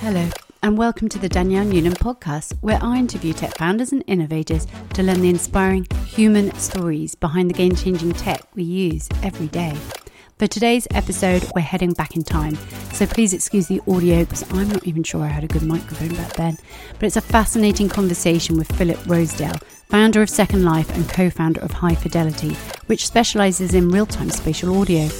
Hello, and welcome to the Danielle Newland podcast, where I interview tech founders and innovators to learn the inspiring human stories behind the game changing tech we use every day. For today's episode, we're heading back in time, so please excuse the audio because I'm not even sure I had a good microphone back then. But it's a fascinating conversation with Philip Rosedale, founder of Second Life and co founder of High Fidelity, which specializes in real time spatial audio.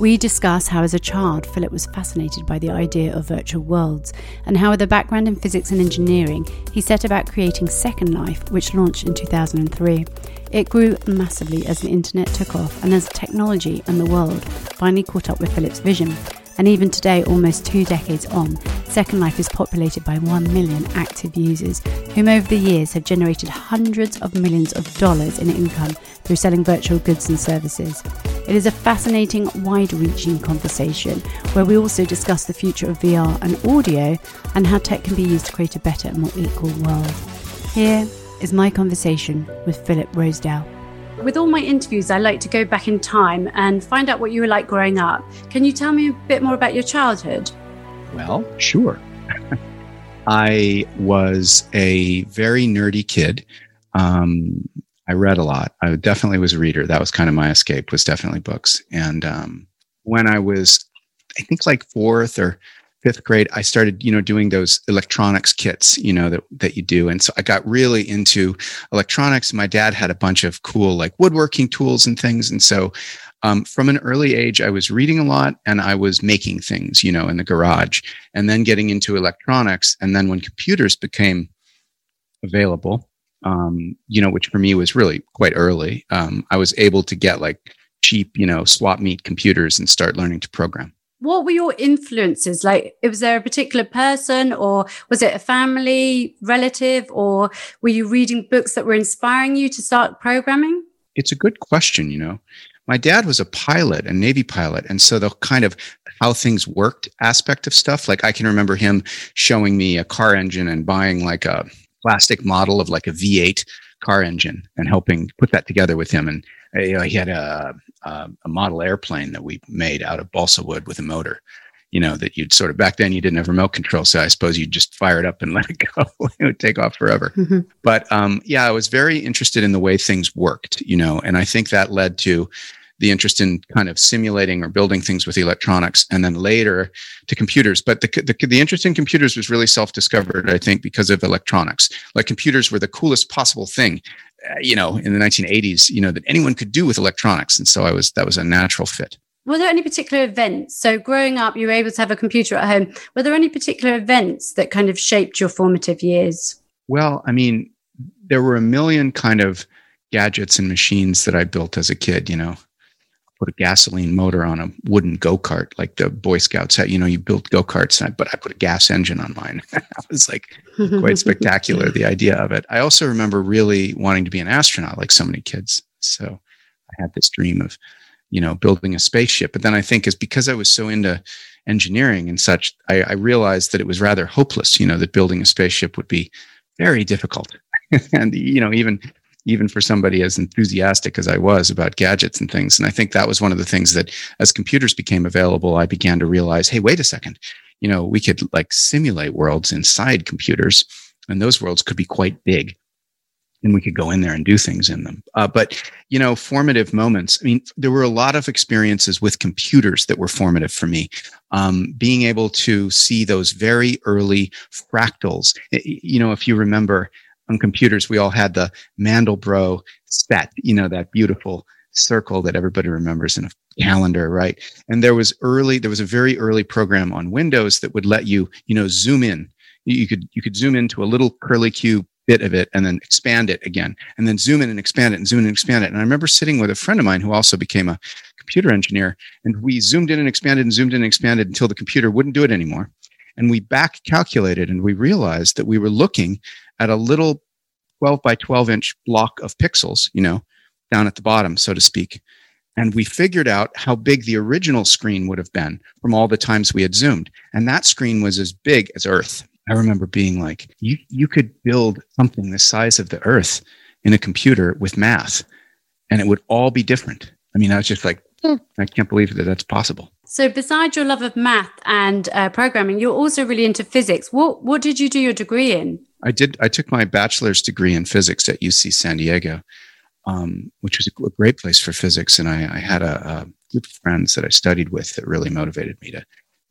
We discuss how, as a child, Philip was fascinated by the idea of virtual worlds, and how, with a background in physics and engineering, he set about creating Second Life, which launched in 2003. It grew massively as the internet took off and as technology and the world finally caught up with Philip's vision. And even today, almost two decades on, Second Life is populated by 1 million active users, whom over the years have generated hundreds of millions of dollars in income through selling virtual goods and services. It is a fascinating, wide reaching conversation where we also discuss the future of VR and audio and how tech can be used to create a better, and more equal world. Here is my conversation with Philip Rosedale. With all my interviews, I like to go back in time and find out what you were like growing up. Can you tell me a bit more about your childhood? Well, sure. I was a very nerdy kid. Um, I read a lot. I definitely was a reader. That was kind of my escape. Was definitely books. And um, when I was, I think like fourth or fifth grade, I started, you know, doing those electronics kits, you know, that, that you do. And so I got really into electronics. My dad had a bunch of cool, like woodworking tools and things. And so um, from an early age, I was reading a lot and I was making things, you know, in the garage and then getting into electronics. And then when computers became available, um, you know, which for me was really quite early, um, I was able to get like cheap, you know, swap meet computers and start learning to program. What were your influences? Like was there a particular person or was it a family relative or were you reading books that were inspiring you to start programming? It's a good question you know. My dad was a pilot a navy pilot and so the kind of how things worked aspect of stuff like i can remember him showing me a car engine and buying like a plastic model of like a v8 car engine and helping put that together with him. And you know, he had a, a, a model airplane that we made out of balsa wood with a motor you know that you'd sort of back then you didn't have remote control so i suppose you'd just fire it up and let it go. It would take off forever. Mm-hmm. but um, yeah i was very interested in the way things worked you know and i think that led to the interest in kind of simulating or building things with electronics and then later to computers. But the, the, the interest in computers was really self-discovered i think because of electronics. Like computers were the coolest possible thing uh, you know in the 1980s you know that anyone could do with electronics. And so i was that was a natural fit. Were there any particular events? So growing up you were able to have a computer at home. Were there any particular events that kind of shaped your formative years? Well i mean there were a million kind of gadgets and machines that i built as a kid you know put a gasoline motor on a wooden go-kart like the boy scouts had you know you built go-karts but i put a gas engine on mine. It was like quite spectacular the idea of it. I also remember really wanting to be an astronaut like so many kids. So i had this dream of you know building a spaceship. But then i think is because i was so into engineering and such I, I realized that it was rather hopeless you know that building a spaceship would be very difficult. And you know even even for somebody as enthusiastic as I was about gadgets and things. And I think that was one of the things that as computers became available, I began to realize, hey, wait a second, you know, we could like simulate worlds inside computers, and those worlds could be quite big. And we could go in there and do things in them. Uh, but, you know, formative moments. I mean, there were a lot of experiences with computers that were formative for me. Um, being able to see those very early fractals. You know, if you remember, on computers, we all had the Mandelbrot set, you know, that beautiful circle that everybody remembers in a calendar, right? And there was early, there was a very early program on Windows that would let you, you know, zoom in. You could you could zoom into a little curly Q bit of it and then expand it again, and then zoom in and expand it and zoom in and expand it. And I remember sitting with a friend of mine who also became a computer engineer, and we zoomed in and expanded and zoomed in and expanded until the computer wouldn't do it anymore. And we back calculated and we realized that we were looking at a little 12 by 12 inch block of pixels, you know, down at the bottom, so to speak. And we figured out how big the original screen would have been from all the times we had zoomed. And that screen was as big as Earth. I remember being like, you, you could build something the size of the earth in a computer with math and it would all be different. I mean, I was just like, hmm. I can't believe that that's possible. So, besides your love of math and uh, programming, you're also really into physics. What what did you do your degree in? I did. I took my bachelor's degree in physics at UC San Diego, um, which was a great place for physics. And I, I had a, a, group of friends that I studied with that really motivated me to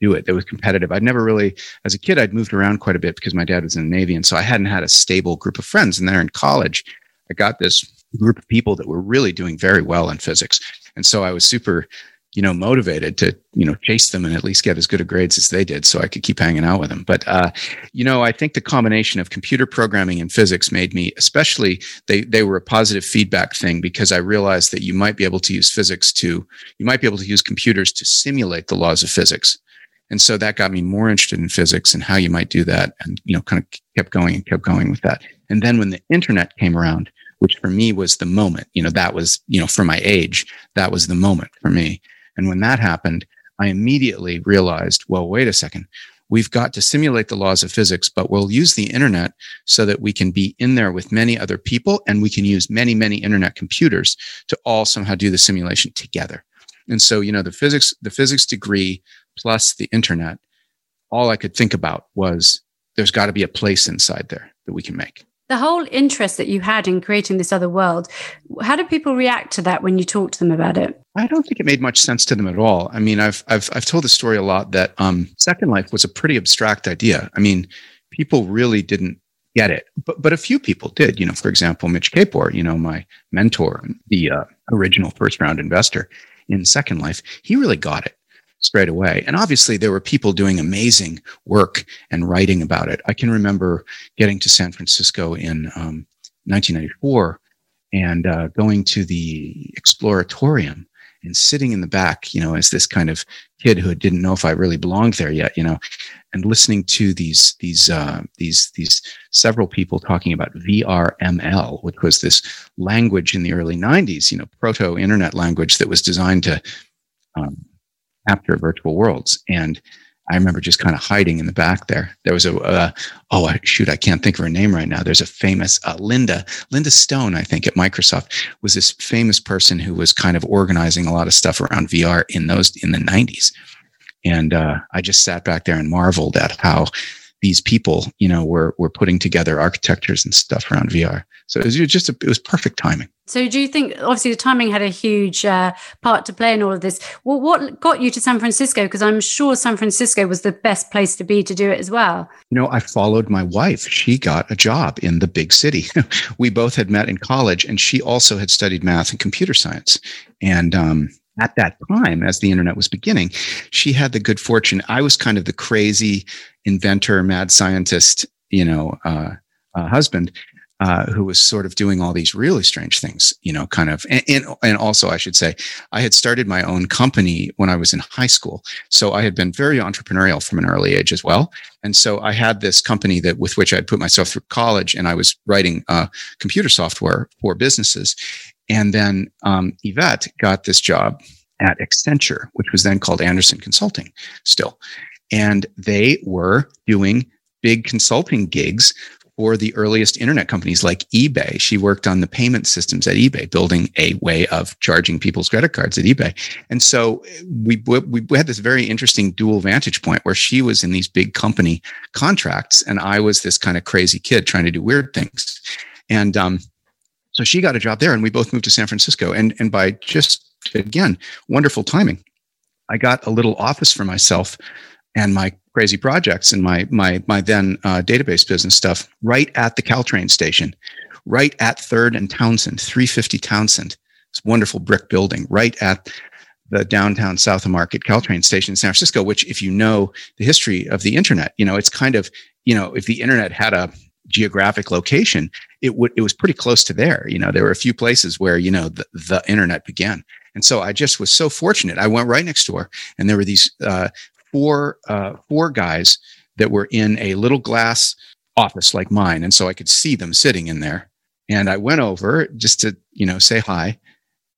do it. That was competitive. I'd never really, as a kid, I'd moved around quite a bit because my dad was in the Navy, and so I hadn't had a stable group of friends. And there in college, I got this group of people that were really doing very well in physics, and so I was super you know, motivated to, you know, chase them and at least get as good a grades as they did so I could keep hanging out with them. But, uh, you know, I think the combination of computer programming and physics made me, especially they, they were a positive feedback thing because I realized that you might be able to use physics to, you might be able to use computers to simulate the laws of physics. And so that got me more interested in physics and how you might do that. And, you know, kind of kept going and kept going with that. And then when the internet came around, which for me was the moment, you know, that was, you know, for my age, that was the moment for me and when that happened, I immediately realized, well, wait a second. We've got to simulate the laws of physics, but we'll use the internet so that we can be in there with many other people and we can use many, many internet computers to all somehow do the simulation together. And so, you know, the physics, the physics degree plus the internet, all I could think about was there's got to be a place inside there that we can make the whole interest that you had in creating this other world how did people react to that when you talked to them about it i don't think it made much sense to them at all i mean i've i've, I've told the story a lot that um, second life was a pretty abstract idea i mean people really didn't get it but but a few people did you know for example mitch kapor you know my mentor the uh, original first round investor in second life he really got it straight away. And obviously, there were people doing amazing work and writing about it. I can remember getting to San Francisco in um, 1994 and uh, going to the Exploratorium and sitting in the back, you know, as this kind of kid who didn't know if I really belonged there yet, you know, and listening to these these uh, these these several people talking about VRML, which was this language in the early '90s, you know, proto internet language that was designed to um, after virtual worlds. And I remember just kind of hiding in the back there. There was a, uh, oh, shoot, I can't think of her name right now. There's a famous uh, Linda, Linda Stone, I think at Microsoft was this famous person who was kind of organizing a lot of stuff around VR in those, in the 90s. And uh, I just sat back there and marveled at how these people, you know, were were putting together architectures and stuff around VR. So it was just a, it was perfect timing. So do you think obviously the timing had a huge uh, part to play in all of this? Well, what got you to San Francisco? Because I'm sure San Francisco was the best place to be to do it as well. You know, I followed my wife. She got a job in the big city. we both had met in college, and she also had studied math and computer science. And um, at that time, as the internet was beginning, she had the good fortune. I was kind of the crazy inventor, mad scientist, you know, uh, uh, husband. Uh, who was sort of doing all these really strange things, you know, kind of, and, and, and also I should say, I had started my own company when I was in high school, so I had been very entrepreneurial from an early age as well, and so I had this company that with which I'd put myself through college, and I was writing uh, computer software for businesses, and then um, Yvette got this job at Accenture, which was then called Andersen Consulting still. And they were doing big consulting gigs for the earliest internet companies like eBay. She worked on the payment systems at eBay, building a way of charging people's credit cards at eBay. And so we, we, we had this very interesting dual vantage point where she was in these big company contracts and I was this kind of crazy kid trying to do weird things. And um, so she got a job there and we both moved to San Francisco. And, and by just, again, wonderful timing, I got a little office for myself and my crazy projects and my, my, my then uh, database business stuff right at the Caltrain station, right at 3rd and Townsend, 350 Townsend. It's wonderful brick building right at the downtown South of Market Caltrain station in San Francisco, which if you know the history of the internet, you know, it's kind of, you know, if the internet had a geographic location, it would it was pretty close to there. You know, there were a few places where you know the, the internet began, and so I just was so fortunate. I went right next door, and there were these uh, four uh, four guys that were in a little glass office like mine, and so I could see them sitting in there. And I went over just to you know say hi,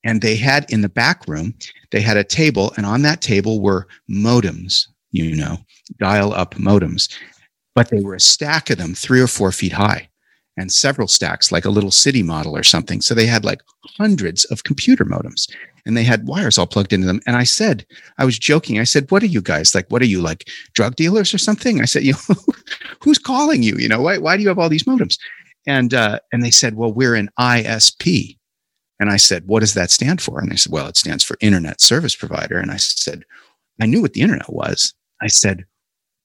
and they had in the back room they had a table, and on that table were modems. You know, dial up modems but they were a stack of them, three or four feet high, and several stacks, like a little city model or something. So they had like hundreds of computer modems and they had wires all plugged into them. And I said, I was joking. I said, What are you guys like? What are you like drug dealers or something? I said, You know, who's calling you? You know, why, why do you have all these modems? And, uh, and they said, Well, we're an ISP. And I said, What does that stand for? And they said, Well, it stands for Internet Service Provider. And I said, I knew what the internet was. I said,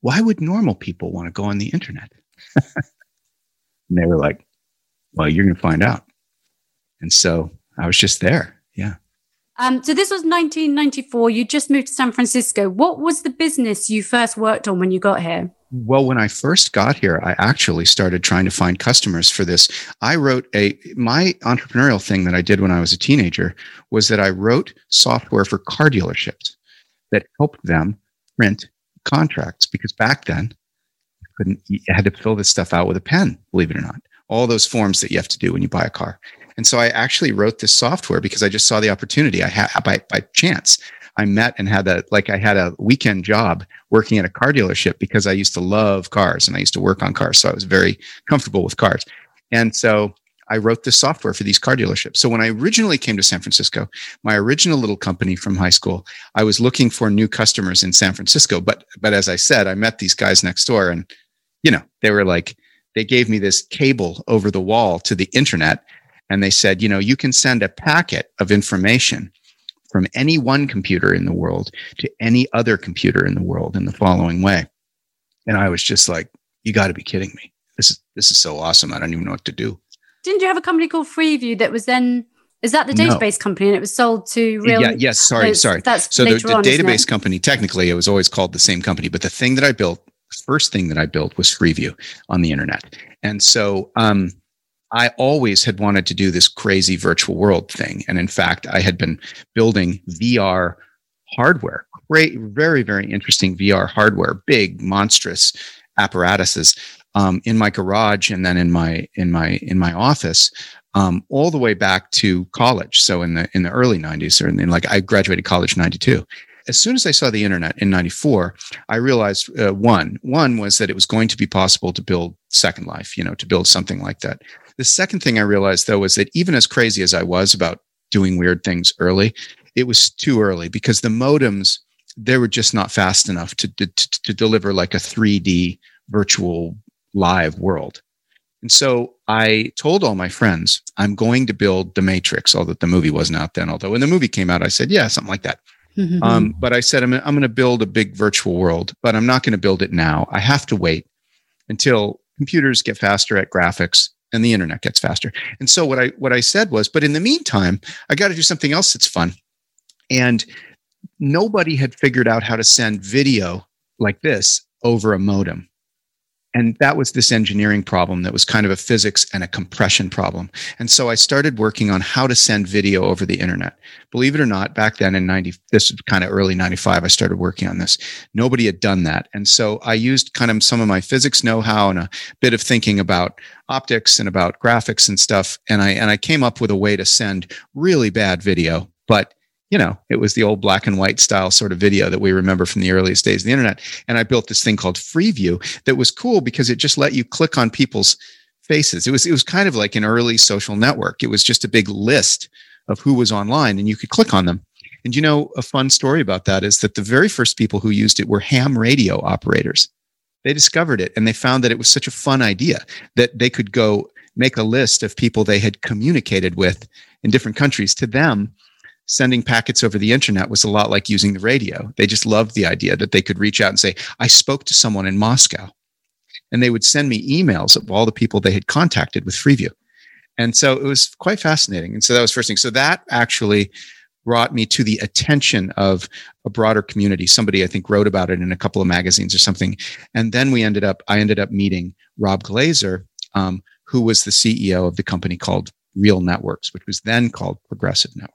Why would normal people want to go on the internet? and they were like, Well, you're going to find out. And so I was just there. Yeah. Um, so this was 1994. You just moved to San Francisco. What was the business you first worked on when you got here? Well, when I first got here, I actually started trying to find customers for this. I wrote a my entrepreneurial thing that I did when I was a teenager was that I wrote software for car dealerships that helped them print contracts because back then couldn't you had to fill this stuff out with a pen, believe it or not. All those forms that you have to do when you buy a car. And so I actually wrote this software because I just saw the opportunity. I had by by chance. I met and had a like I had a weekend job working at a car dealership because I used to love cars and I used to work on cars, so I was very comfortable with cars. And so I wrote this software for these car dealerships. So when I originally came to San Francisco, my original little company from high school, I was looking for new customers in San Francisco. But but as I said, I met these guys next door, and you know they were like they gave me this cable over the wall to the internet, and they said, you know, you can send a packet of information from any one computer in the world to any other computer in the world in the following way. And I was just like, you got to be kidding me. This is this is so awesome. I don't even know what to do. Didn't you have a company called FreeVue that was then is that the database no. company and it was sold to real Yeah, yes, sorry, sorry. That's so the, the on, database company technically it was always called the same company, but the thing that I built, first thing that I built was FreeVue on the internet. And so um I always had wanted to do this crazy virtual world thing. And in fact, I had been building VR hardware, great, very, very interesting VR hardware, big, monstrous apparatuses um, in my garage and then in my in my in my office. Um, all the way back to college. So in the in the early 90s, or in, in like I graduated college in 92 as soon as I saw the internet in 94, I realized uh, one, one was that it was going to be possible to build Second Life, you know, to build something like that. The second thing I realized though was that even as crazy as I was about doing weird things early, it was too early because the modems, they were just not fast enough to, to, to deliver like a 3D virtual live world. And so I told all my friends, I'm going to build The Matrix, although the movie wasn't out then. Although when the movie came out, I said, yeah, something like that. Mm-hmm. Um, but I said, I'm, I'm going to build a big virtual world, but I'm not going to build it now. I have to wait until computers get faster at graphics and the internet gets faster. And so what I what I said was, but in the meantime, I got to do something else that's fun. And nobody had figured out how to send video like this over a modem. And that was this engineering problem that was kind of a physics and a compression problem. And so I started working on how to send video over the internet. Believe it or not, back then in 90, this was kind of early 95, I started working on this. Nobody had done that. And so I used kind of some of my physics know-how and a bit of thinking about optics and about graphics and stuff. And I, and I came up with a way to send really bad video, but you know, it was the old black and white style sort of video that we remember from the earliest days of the internet. And I built this thing called FreeVue that was cool because it just let you click on people's faces. It was it was kind of like an early social network. It was just a big list of who was online and you could click on them. And you know, a fun story about that is that the very first people who used it were ham radio operators. They discovered it and they found that it was such a fun idea that they could go make a list of people they had communicated with in different countries. To them, sending packets over the internet was a lot like using the radio. They just loved the idea that they could reach out and say, I spoke to someone in Moscow. And they would send me emails of all the people they had contacted with FreeVue. And so it was quite fascinating. And so that was first thing. So that actually brought me to the attention of a broader community. Somebody I think wrote about it in a couple of magazines or something. And then we ended up, I ended up meeting Rob Glaser, um, who was the CEO of the company called Real Networks, which was then called Progressive Networks.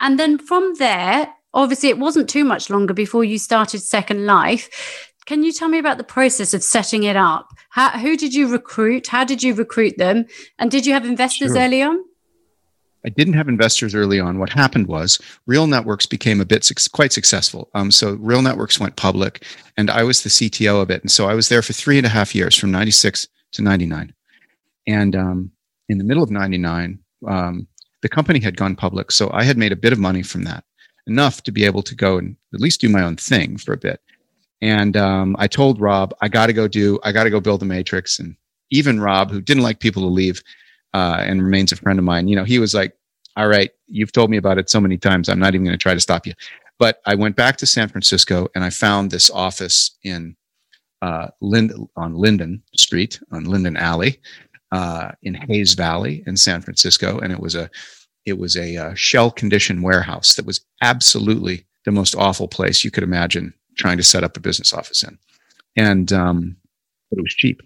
And then from there, obviously, it wasn't too much longer before you started Second Life. Can you tell me about the process of setting it up? How, who did you recruit? How did you recruit them? And did you have investors sure. early on? I didn't have investors early on. What happened was Real Networks became a bit quite successful. Um, so Real Networks went public, and I was the CTO of it. And so I was there for three and a half years, from '96 to '99. And um, in the middle of '99, um, the company had gone public, so I had made a bit of money from that, enough to be able to go and at least do my own thing for a bit. And um, I told Rob, I got to go do, I got to go build the Matrix. And even Rob, who didn't like people to leave, uh, and remains a friend of mine. You know, he was like, all right, you've told me about it so many times. I'm not even going to try to stop you. But I went back to San Francisco and I found this office in uh, Lind- on Linden Street, on Linden Alley, uh, in Hayes Valley in San Francisco. And it was a, it was a uh, shell condition warehouse that was absolutely the most awful place you could imagine trying to set up a business office in. And, um, but it was cheap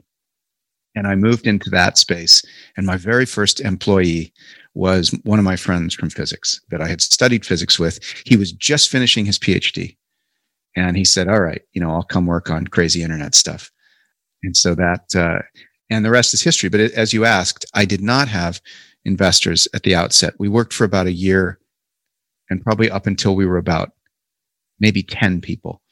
and I moved into that space. And my very first employee was one of my friends from physics that I had studied physics with. He was just finishing his PhD. And he said, All right, you know, I'll come work on crazy internet stuff. And so that, uh, and the rest is history. But as you asked, I did not have investors at the outset. We worked for about a year and probably up until we were about maybe 10 people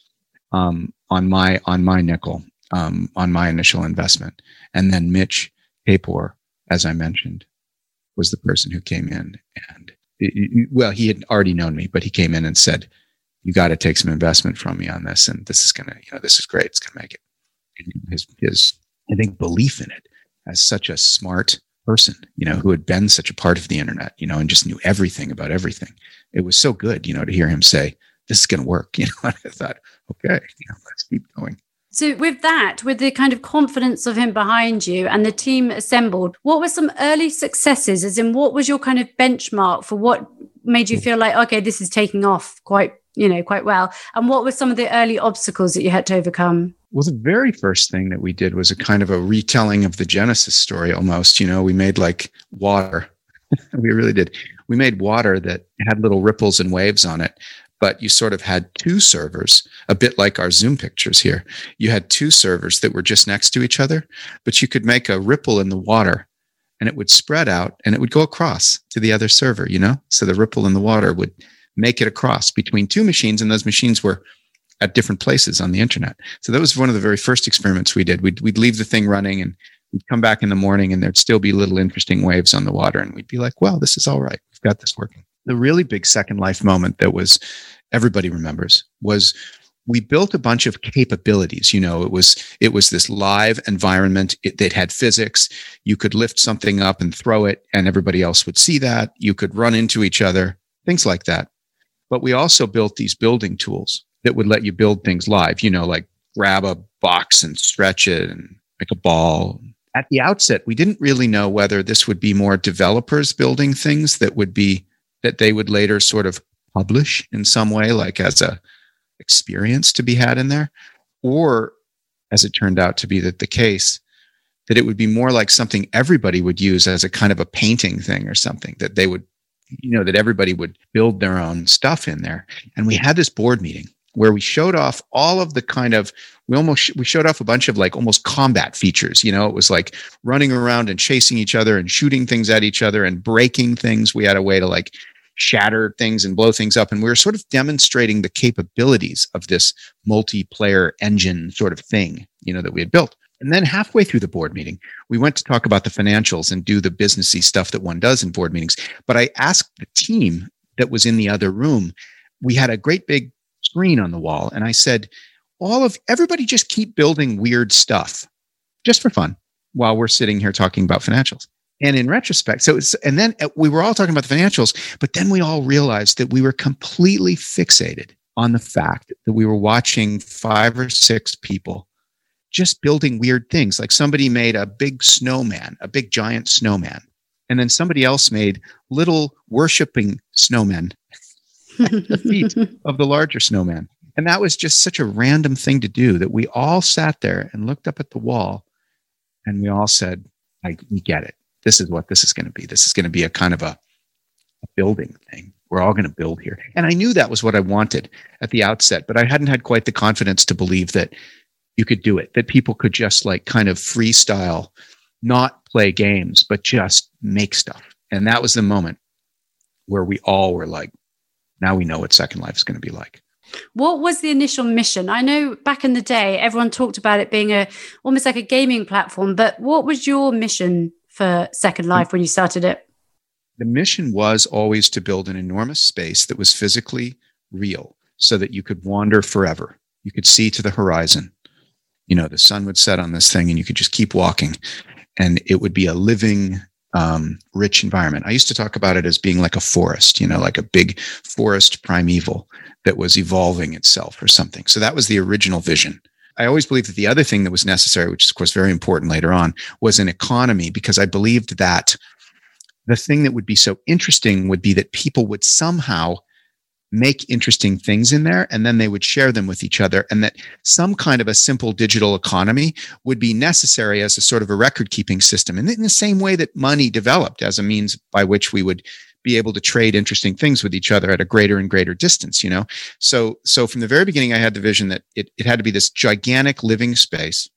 um, on my on my nickel um, on my initial investment. And then Mitch Kapor, as I mentioned, was the person who came in and, well, he had already known me, but he came in and said, you got to take some investment from me on this. And this is to, you know, this is great. It's to make it. His, his, I think, belief in it as such a smart person, you know, who had been such a part of the internet, you know, and just knew everything about everything. It was so good, you know, to hear him say, this is going to work. You know, and I thought, okay, you know, let's keep going. So, with that, with the kind of confidence of him behind you and the team assembled, what were some early successes? As in, what was your kind of benchmark for what made you feel like, okay, this is taking off quite, you know, quite well? And what were some of the early obstacles that you had to overcome? Well, the very first thing that we did was a kind of a retelling of the Genesis story almost. You know, we made like water. we really did. We made water that had little ripples and waves on it but you sort of had two servers, a bit like our Zoom pictures here. You had two servers that were just next to each other, but you could make a ripple in the water and it would spread out and it would go across to the other server, you know? So the ripple in the water would make it across between two machines, and those machines were at different places on the internet. So that was one of the very first experiments we did. We'd, we'd leave the thing running and we'd come back in the morning and there'd still be little interesting waves on the water. And we'd be like, well, this is all right. We've got this working the really big second life moment that was everybody remembers was we built a bunch of capabilities. You know it was it was this live environment. It, that had physics. You could lift something up and throw it and everybody else would see that. You could run into each other things like that. But we also built these building tools that would let you build things live you know like grab a box and stretch it and make a ball. At the outset we didn't really know whether this would be more developers building things that would be that they would later sort of publish in some way, like as a experience to be had in there, or as it turned out to be that the case, that it would be more like something everybody would use as a kind of a painting thing or something that they would, you know, that everybody would build their own stuff in there. And we had this board meeting where we showed off all of the kind of we almost we showed off a bunch of like almost combat features you know? It was like running around and chasing each other and shooting things at each other and breaking things. We had a way to like shatter things and blow things up. And we were sort of demonstrating the capabilities of this multiplayer engine sort of thing, you know, that we had built. And then halfway through the board meeting, we went to talk about the financials and do the businessy stuff that one does in board meetings. But I asked the team that was in the other room, we had a great big screen on the wall. And I said, all of everybody just keep building weird stuff just for fun while we're sitting here talking about financials. And in retrospect, so it's, and then uh, we were all talking about the financials, but then we all realized that we were completely fixated on the fact that we were watching five or six people just building weird things. Like somebody made a big snowman, a big giant snowman. And then somebody else made little worshiping snowmen at the feet of the larger snowman. And that was just such a random thing to do that we all sat there and looked up at the wall and we all said, I, we get it this is what this is going to be. This is going to be a kind of a, a building thing. We're all going to build here. And I knew that was what I wanted at the outset, but I hadn't had quite the confidence to believe that you could do it, that people could just like kind of freestyle, not play games, but just make stuff. And that was the moment where we all were like, now we know what Second Life is going to be like. What was the initial mission? I know back in the day, everyone talked about it being a almost like a gaming platform, but what was your mission for Second Life when you started it? The mission was always to build an enormous space that was physically real so that you could wander forever. You could see to the horizon. You know, the sun would set on this thing and you could just keep walking and it would be a living um, rich environment. I used to talk about it as being like a forest, you know, like a big forest primeval that was evolving itself or something. So that was the original vision. I always believed that the other thing that was necessary, which is of course very important later on, was an economy because I believed that the thing that would be so interesting would be that people would somehow make interesting things in there and then they would share them with each other and that some kind of a simple digital economy would be necessary as a sort of a record keeping system. And in the same way that money developed as a means by which we would be able to trade interesting things with each other at a greater and greater distance you know? So so from the very beginning i had the vision that it, it had to be this gigantic living space.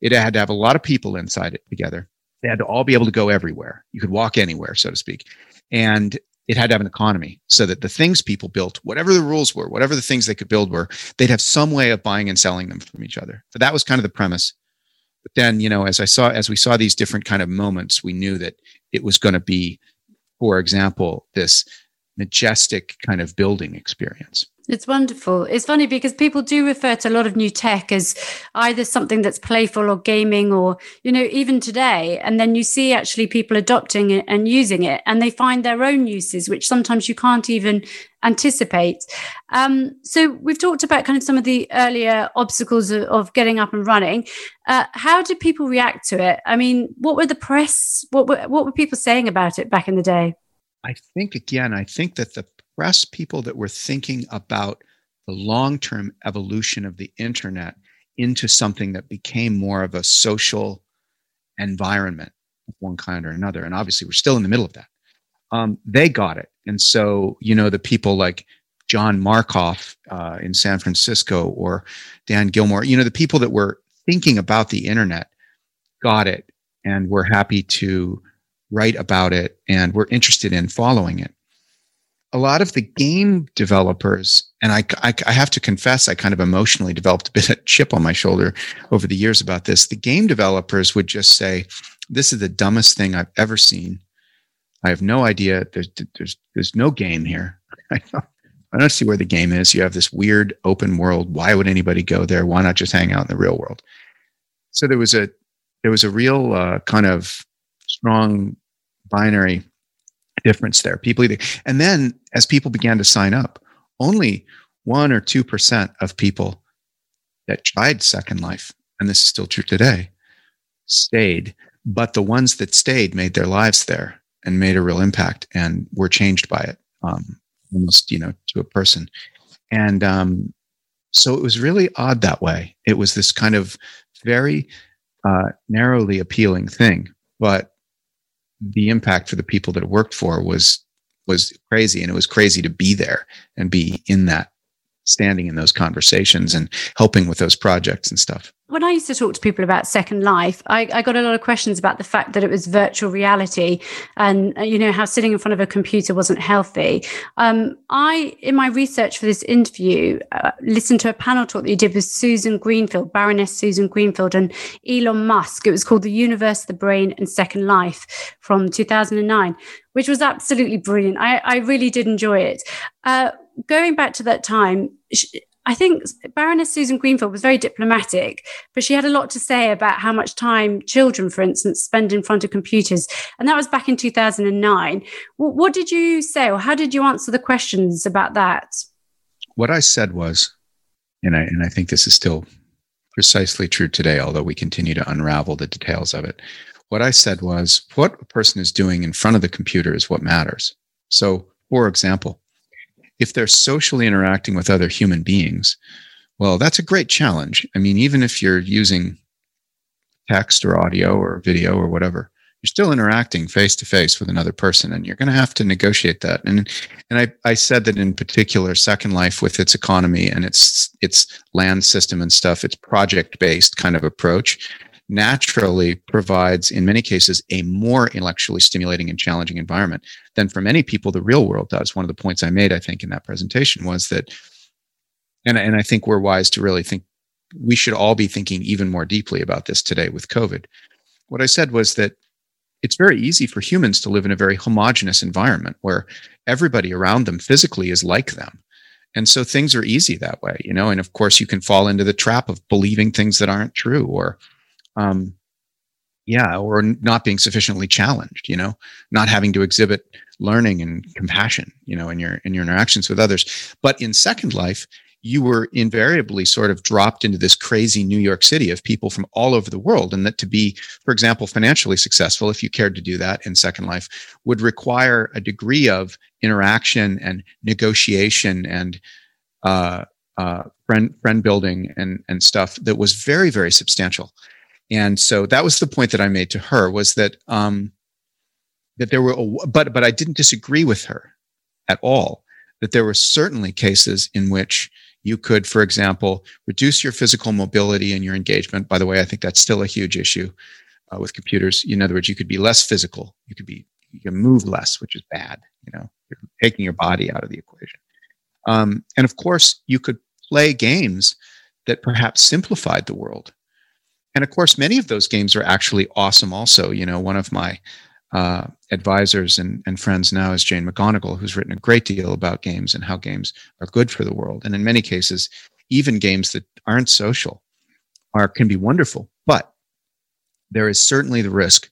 It had to have a lot of people inside it together. They had to all be able to go everywhere. You could walk anywhere so to speak. And it had to have an economy so that the things people built, whatever the rules were, whatever the things they could build were, they'd have some way of buying and selling them from each other. So that was kind of the premise. But then, you know, as I saw, as we saw these different kind of moments, we knew that it was going to be, for example, this majestic kind of building experience. It's wonderful. It's funny because people do refer to a lot of new tech as either something that's playful or gaming or, you know, even today. And then you see actually people adopting it and using it and they find their own uses, which sometimes you can't even anticipate. Um, so we've talked about kind of some of the earlier obstacles of, of getting up and running. Uh, how did people react to it? I mean, what were the press, what were, what were people saying about it back in the day? I think again, I think that the press people that were thinking about the long term evolution of the internet into something that became more of a social environment of one kind or another. And obviously, we're still in the middle of that. Um, they got it. And so, you know, the people like John Markoff uh, in San Francisco or Dan Gillmor, you know, the people that were thinking about the internet got it and were happy to write about it and were interested in following it a lot of the game developers, and I, I, I, have to confess, I kind of emotionally developed a bit of chip on my shoulder over the years about this. The game developers would just say, "This is the dumbest thing I've ever seen. I have no idea. There's there's there's no game here. I don't, I don't see where the game is. You have this weird open world. Why would anybody go there? Why not just hang out in the real world?" So there was a there was a real uh, kind of strong binary difference there. People either, and then as people began to sign up, only one or 2% of people that tried Second Life, and this is still true today, stayed. But the ones that stayed made their lives there and made a real impact and were changed by it, um, almost, you know, to a person. And um, so it was really odd that way. It was this kind of very uh, narrowly appealing thing, but the impact for the people that it worked for was was crazy and it was crazy to be there and be in that standing in those conversations and helping with those projects and stuff when I used to talk to people about Second Life, I, I, got a lot of questions about the fact that it was virtual reality and, uh, you know, how sitting in front of a computer wasn't healthy. Um, I, in my research for this interview, uh, listened to a panel talk that you did with Susan Greenfield, Baroness Susan Greenfield, and Elon Musk. It was called The Universe, the Brain, and Second Life from 2009, which was absolutely brilliant. I, I really did enjoy it. Uh, going back to that time, I think Baroness Susan Greenfield was very diplomatic, but she had a lot to say about how much time children, for instance, spend in front of computers. And that was back in 2009. What did you say, or how did you answer the questions about that? What I said was, and I, and I think this is still precisely true today, although we continue to unravel the details of it. What I said was, what a person is doing in front of the computer is what matters. So, for example, if they're socially interacting with other human beings, well, that's a great challenge. I mean, even if you're using text or audio or video or whatever, you're still interacting face to face with another person and you're going to have to negotiate that. And, and I, I said that in particular, Second Life with its economy and its, its land system and stuff, its project based kind of approach naturally provides, in many cases, a more intellectually stimulating and challenging environment than for many people the real world does. One of the points I made, I think, in that presentation was that, and, and I think we're wise to really think we should all be thinking even more deeply about this today with COVID. What I said was that it's very easy for humans to live in a very homogenous environment where everybody around them physically is like them. And so things are easy that way, you know, and of course you can fall into the trap of believing things that aren't true or, um, yeah, or not being sufficiently challenged, you know, not having to exhibit learning and compassion, you know, in your, in your interactions with others. But in second life, you were invariably sort of dropped into this crazy New York City of people from all over the world. And that to be, for example, financially successful, if you cared to do that in Second Life, would require a degree of interaction and negotiation and uh, uh, friend friend building and and stuff that was very very substantial. And so that was the point that I made to her was that um, that there were, but but I didn't disagree with her at all. That there were certainly cases in which you could, for example, reduce your physical mobility and your engagement. By the way, I think that's still a huge issue uh, with computers. In other words, you could be less physical. You could be, you can move less, which is bad. You know, you're taking your body out of the equation. Um, and of course, you could play games that perhaps simplified the world. And of course, many of those games are actually awesome. Also, you know, one of my uh, advisors and, and friends now is Jane McGonigal, who's written a great deal about games and how games are good for the world. And in many cases, even games that aren't social are can be wonderful. But there is certainly the risk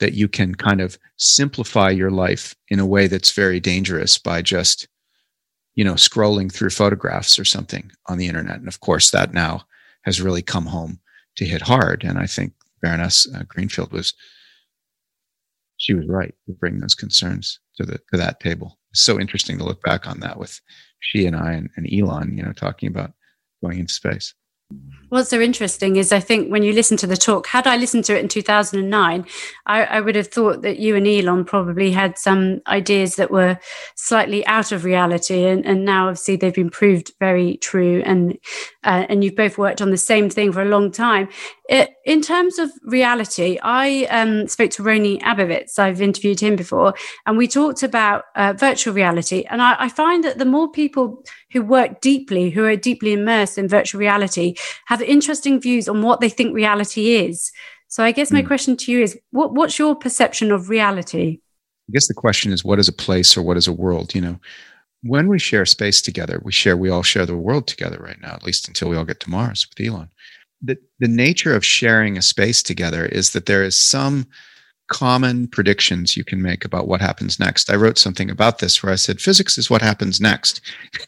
that you can kind of simplify your life in a way that's very dangerous by just you know scrolling through photographs or something on the internet and of course that now has really come home to hit hard and i think baroness uh, greenfield was she was right to bring those concerns to the to that table. It's so interesting to look back on that with she and I and, and Elon, you know, talking about going into space. What's so interesting is I think when you listen to the talk, had I listened to it in 2009, I, I, would have thought that you and Elon probably had some ideas that were slightly out of reality, and, and now obviously they've been proved very true. And uh, and you've both worked on the same thing for a long time. It, in terms of reality, I um, spoke to Rony Abovitz. I've interviewed him before, and we talked about uh, virtual reality. And I, I find that the more people who work deeply, who are deeply immersed in virtual reality, have interesting views on what they think reality is. So I guess my mm. question to you is what, what's your perception of reality? I guess the question is what is a place or what is a world? You know, when we share space together, we share, we all share the world together right now, at least until we all get to Mars with Elon. The, the nature of sharing a space together is that there is some common predictions you can make about what happens next. I wrote something about this where I said physics is what happens next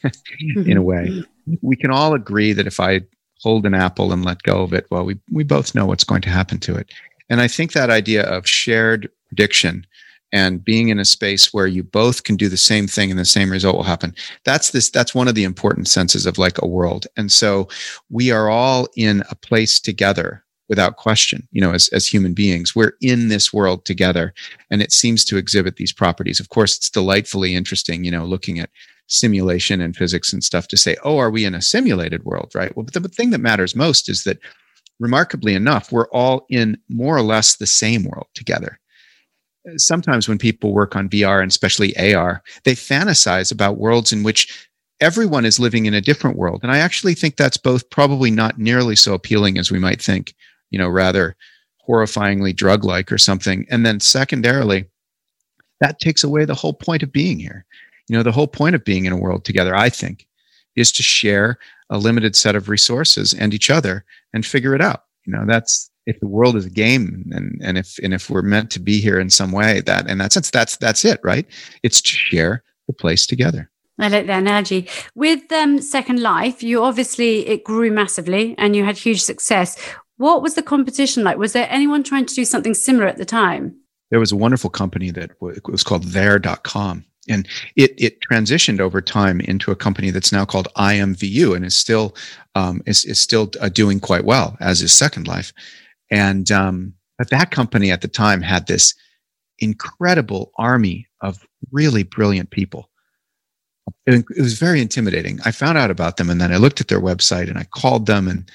in a way. We can all agree that if I hold an apple and let go of it, well, we, we both know what's going to happen to it. And I think that idea of shared prediction and being in a space where you both can do the same thing and the same result will happen. That's this that's one of the important senses of like a world. And so we are all in a place together without question you know as, as human beings. We're in this world together and it seems to exhibit these properties. Of course it's delightfully interesting you know looking at simulation and physics and stuff to say, oh, are we in a simulated world, right? Well, but the thing that matters most is that remarkably enough, we're all in more or less the same world together. Sometimes when people work on VR and especially AR, they fantasize about worlds in which everyone is living in a different world. And I actually think that's both probably not nearly so appealing as we might think, you know, rather horrifyingly drug like or something. And then secondarily, that takes away the whole point of being here. You know, the whole point of being in a world together, I think, is to share a limited set of resources and each other and figure it out. You know, that's if the world is a game and, and if and if we're meant to be here in some way, that in that sense, that's that's it, right? It's to share the place together. I like that analogy. With um, Second Life, you obviously it grew massively and you had huge success. What was the competition like? Was there anyone trying to do something similar at the time? There was a wonderful company that was called There.com and it it transitioned over time into a company that's now called IMVU and is still um, is is still uh, doing quite well as is Second Life, and um, but that company at the time had this incredible army of really brilliant people. It, it was very intimidating. I found out about them and then I looked at their website and I called them and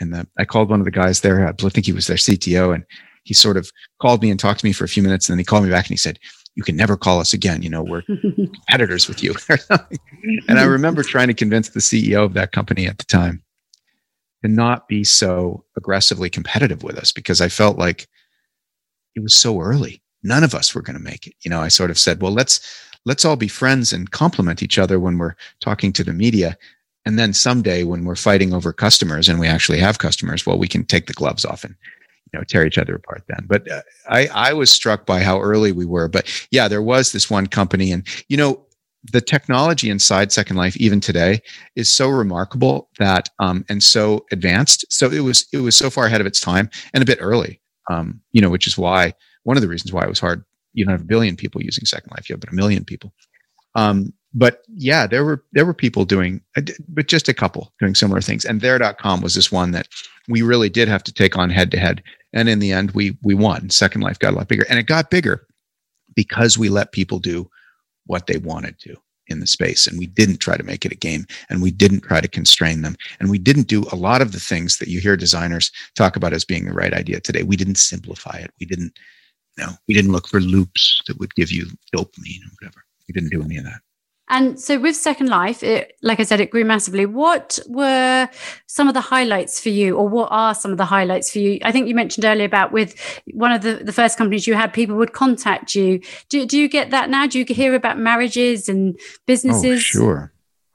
And the, I called one of the guys there. I think he was their CTO, and he sort of called me and talked to me for a few minutes. And then he called me back and he said, "You can never call us again. You know, we're competitors with you." and I remember trying to convince the CEO of that company at the time to not be so aggressively competitive with us because I felt like it was so early. None of us were going to make it. You know, I sort of said, well, let's let's all be friends and compliment each other when we're talking to the media. And then someday when we're fighting over customers and we actually have customers, well, we can take the gloves off and you know tear each other apart then. But uh, I I was struck by how early we were. But yeah, there was this one company, and you know the technology inside Second Life, even today, is so remarkable that um, and so advanced. So it was it was so far ahead of its time and a bit early. Um, you know, which is why one of the reasons why it was hard. You don't have a billion people using Second Life, you have but a million people. Um, but yeah, there were there were people doing, uh, but just a couple doing similar things. And there.com was this one that we really did have to take on head to head. And in the end, we we won. Second Life got a lot bigger, and it got bigger because we let people do what they wanted to in the space. And we didn't try to make it a game and we didn't try to constrain them. And we didn't do a lot of the things that you hear designers talk about as being the right idea today. We didn't simplify it. We didn't, you know, we didn't look for loops that would give you dopamine or whatever. We didn't do any of that. And so with Second Life, it, like I said, it grew massively. What were some of the highlights for you, or what are some of the highlights for you? I think you mentioned earlier about with one of the, the first companies you had, people would contact you. Do, do you get that now? Do you hear about marriages and businesses? Oh, sure.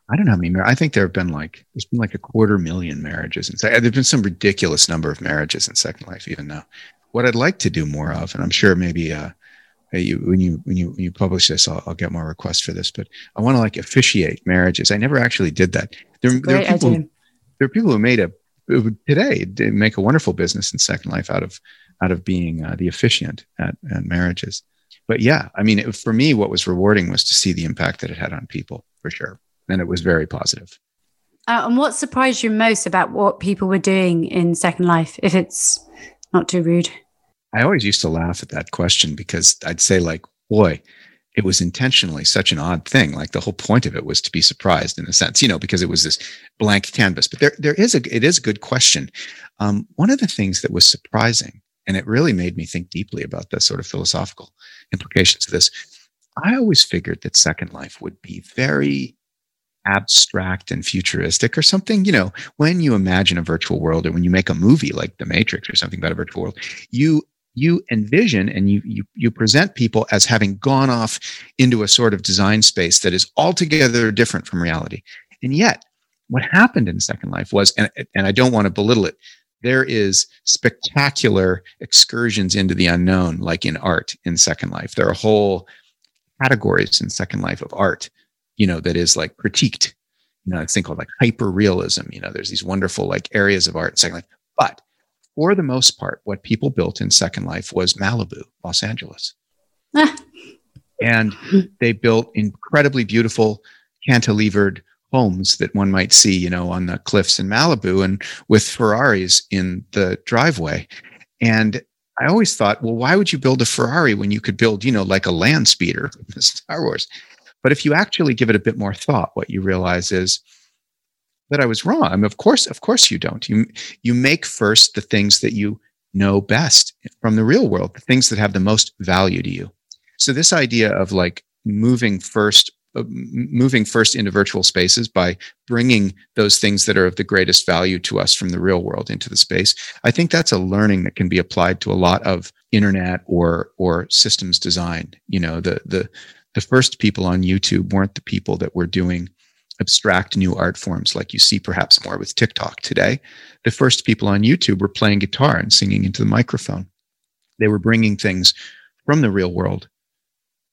I don't know how many. I think there have been like there's been like a quarter million marriages, and there's been some ridiculous number of marriages in Second Life even now. What I'd like to do more of, and I'm sure maybe uh, you, when you when you when you publish this, I'll, I'll, get more requests for this. But I want to like officiate marriages. I never actually did that. There, there are people. Who, there are people who made a today make a wonderful business in Second Life out of out of being uh, the officiant at, at marriages. But yeah, I mean, it, for me, what was rewarding was to see the impact that it had on people for sure, and it was very positive. Uh, and what surprised you most about what people were doing in Second Life, if it's not too rude? I always used to laugh at that question because I'd say, like, boy, it was intentionally such an odd thing. Like the whole point of it was to be surprised in a sense, you know, because it was this blank canvas. But there, there is a, it is a good question. Um, one of the things that was surprising, and it really made me think deeply about the sort of philosophical implications of this. I always figured that Second Life would be very abstract and futuristic or something. You know, when you imagine a virtual world or when you make a movie like The Matrix or something about a virtual world, you you envision and you, you you present people as having gone off into a sort of design space that is altogether different from reality. And yet, what happened in Second Life was, and, and I don't want to belittle it, there is spectacular excursions into the unknown, like in art in Second Life. There are whole categories in Second Life of art, you know, that is like critiqued. You know, it's thing called like hyper realism. You know, there's these wonderful like areas of art in Second Life. But for the most part, what people built in Second Life was Malibu, Los Angeles. Ah. and they built incredibly beautiful cantilevered homes that one might see, you know, on the cliffs in Malibu and with Ferraris in the driveway. And I always thought, well, why would you build a Ferrari when you could build, you know, like a land speeder from Star Wars? But if you actually give it a bit more thought, what you realize is that I was wrong. I mean, of course, of course you don't. You you make first the things that you know best from the real world, the things that have the most value to you. So this idea of like moving first uh, moving first into virtual spaces by bringing those things that are of the greatest value to us from the real world into the space i think that's a learning that can be applied to a lot of internet or or systems design you know the the the first people on youtube weren't the people that were doing abstract new art forms like you see perhaps more with TikTok today. The first people on YouTube were playing guitar and singing into the microphone. They were bringing things from the real world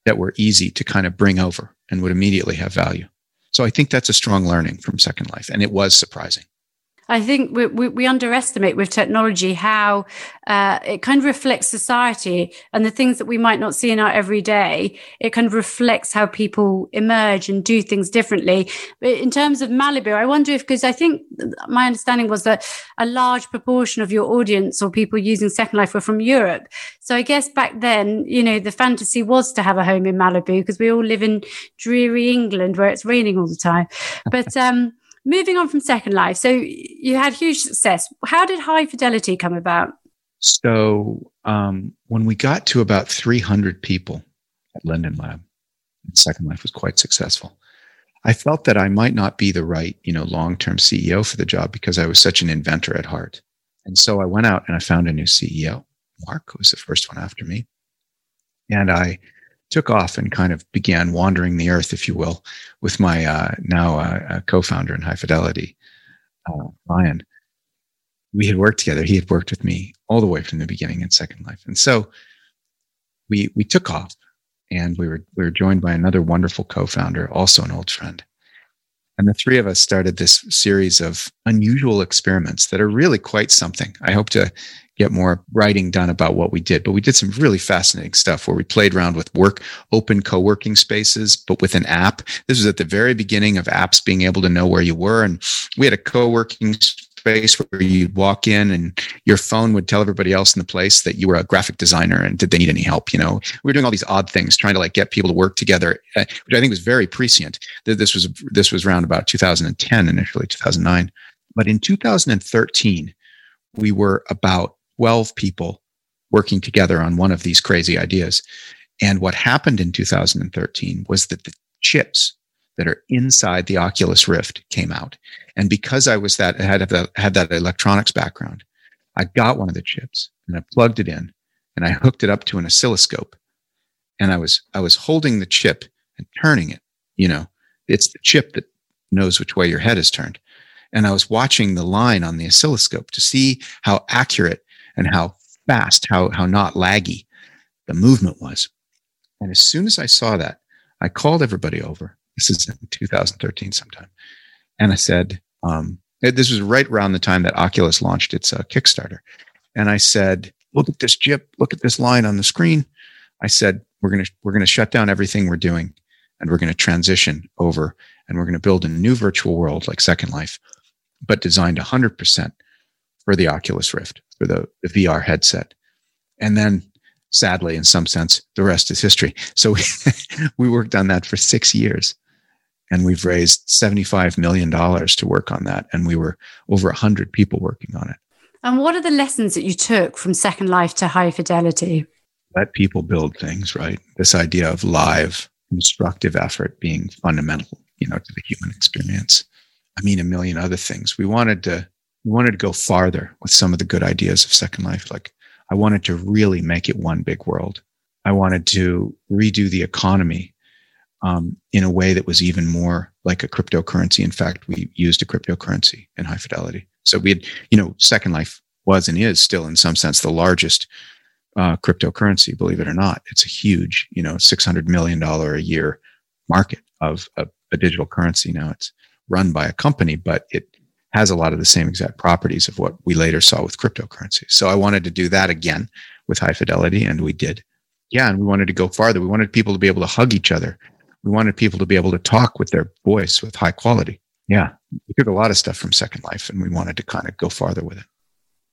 that were easy to kind of bring over and would immediately have value. So I think that's a strong learning from Second Life. And it was surprising. I think we, we, we, underestimate with technology how uh, it kind of reflects society and the things that we might not see in our everyday. It kind of reflects how people emerge and do things differently. But in terms of Malibu, I wonder if, because I think my understanding was that a large proportion of your audience or people using Second Life were from Europe. So I guess back then, you know, the fantasy was to have a home in Malibu because we all live in dreary England where it's raining all the time. But, um, moving on from Second Life, so you had huge success. How did High Fidelity come about? So um, when we got to about 300 people at Linden Lab, Second Life was quite successful. I felt that I might not be the right, you know, long-term CEO for the job because I was such an inventor at heart. And so I went out and I found a new CEO. Mark was the first one after me. And I took off and kind of began wandering the earth, if you will, with my uh, now uh, co-founder in High Fidelity, uh, Ryan. We had worked together. He had worked with me all the way from the beginning in Second Life, and so we we took off, and we were we were joined by another wonderful co-founder, also an old friend, and the three of us started this series of unusual experiments that are really quite something. I hope to get more writing done about what we did, but we did some really fascinating stuff where we played around with work, open co-working spaces, but with an app. This was at the very beginning of apps being able to know where you were. And we had a co-working space where you'd walk in and your phone would tell everybody else in the place that you were a graphic designer and did they need any help? You know, we were doing all these odd things, trying to like get people to work together, uh, which I think was very prescient. This was, this was around about 2010, initially 2009. But in 2013, we were about 12 people working together on one of these crazy ideas. And what happened in 2013 was that the chips that are inside the Oculus Rift came out. And because I was that had that had that electronics background, I got one of the chips and I plugged it in and I hooked it up to an oscilloscope. And I was I was holding the chip and turning it. You know, it's the chip that knows which way your head is turned. And I was watching the line on the oscilloscope to see how accurate and how fast, how, how not laggy the movement was. And as soon as I saw that, I called everybody over. This is in 2013 sometime. And I said, um, this was right around the time that Oculus launched its uh, Kickstarter. And I said, look at this chip, look at this line on the screen. I said, we're going to, we're going to shut down everything we're doing and we're going to transition over and we're going to build a new virtual world like Second Life, but designed 100% for the Oculus Rift for the, the VR headset. And then sadly, in some sense, the rest is history. So we, we worked on that for six years and we've raised $75 million to work on that. And we were over 100 people working on it. And what are the lessons that you took from Second Life to High Fidelity? Let people build things, right? This idea of live, constructive effort being fundamental, you know, to the human experience. I mean, a million other things. We wanted to we wanted to go farther with some of the good ideas of Second Life. Like I wanted to really make it one big world. I wanted to redo the economy um, in a way that was even more like a cryptocurrency. In fact, we used a cryptocurrency in high fidelity. So we had, you know, Second Life was and is still in some sense the largest uh, cryptocurrency, believe it or not. It's a huge, you know, $600 million a year market of a, a digital currency. Now it's run by a company, but it has a lot of the same exact properties of what we later saw with cryptocurrency. So I wanted to do that again with high fidelity, and we did. Yeah, and we wanted to go farther. We wanted people to be able to hug each other. We wanted people to be able to talk with their voice with high quality. Yeah, we took a lot of stuff from Second Life, and we wanted to kind of go farther with it.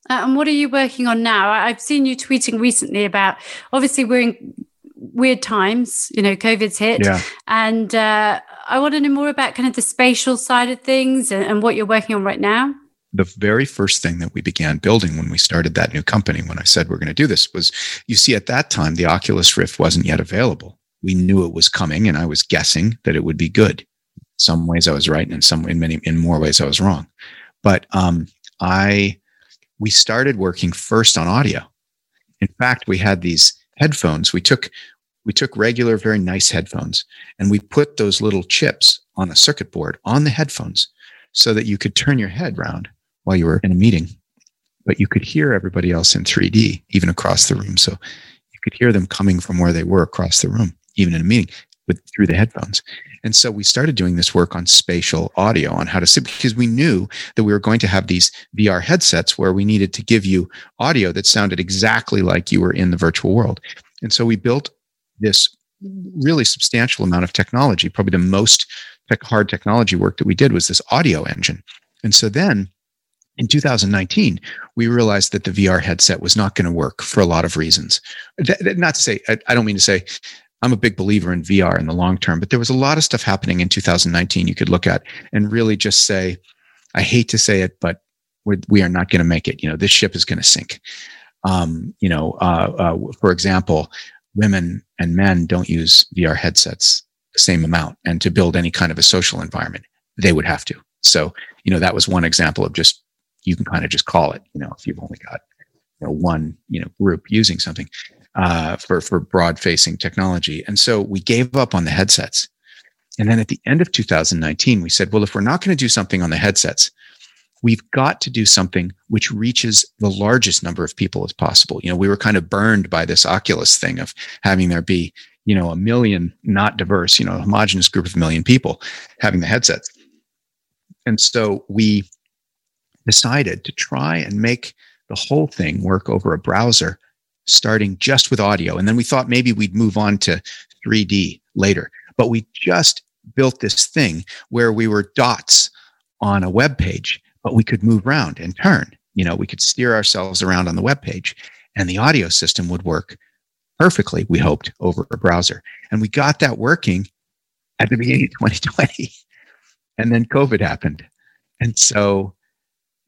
Uh, and what are you working on now? I've seen you tweeting recently about obviously we're in weird times, you know, COVID's hit. Yeah. And uh, I want to know more about kind of the spatial side of things and, and what you're working on right now. The very first thing that we began building when we started that new company, when I said we're going to do this, was you see, at that time, the Oculus Rift wasn't yet available. We knew it was coming, and I was guessing that it would be good. Some ways I was right, and in some in many in more ways I was wrong. But um, I we started working first on audio. In fact, we had these headphones. We took we took regular, very nice headphones and we put those little chips on a circuit board on the headphones so that you could turn your head round while you were in a meeting, but you could hear everybody else in 3D, even across the room. So you could hear them coming from where they were across the room, even in a meeting with through the headphones. And so we started doing this work on spatial audio on how to sit because we knew that we were going to have these VR headsets where we needed to give you audio that sounded exactly like you were in the virtual world. And so we built this really substantial amount of technology. Probably the most tech, hard technology work that we did was this audio engine. And so then in 2019, we realized that the VR headset was not going to work for a lot of reasons. Not to say, I don't mean to say I'm a big believer in VR in the long term, but there was a lot of stuff happening in 2019 you could look at and really just say, I hate to say it, but we're, we are not going to make it. You know, this ship is going to sink. Um, you know, uh, uh, for example, women and men don't use VR headsets the same amount. And to build any kind of a social environment, they would have to. So, you know, that was one example of just, you can kind of just call it, you know, if you've only got you know, one, you know, group using something uh, for, for broad facing technology. And so we gave up on the headsets. And then at the end of 2019, we said, well, if we're not going to do something on the headsets, we've got to do something which reaches the largest number of people as possible. You know, we were kind of burned by this Oculus thing of having there be, you know, a million not diverse, you know, homogenous group of a million people having the headsets. And so we decided to try and make the whole thing work over a browser, starting just with audio. And then we thought maybe we'd move on to 3D later. But we just built this thing where we were dots on a web page, but we could move around and turn. You know, we could steer ourselves around on the web page, and the audio system would work perfectly, we hoped, over a browser. And we got that working at the beginning of 2020. And then COVID happened. And so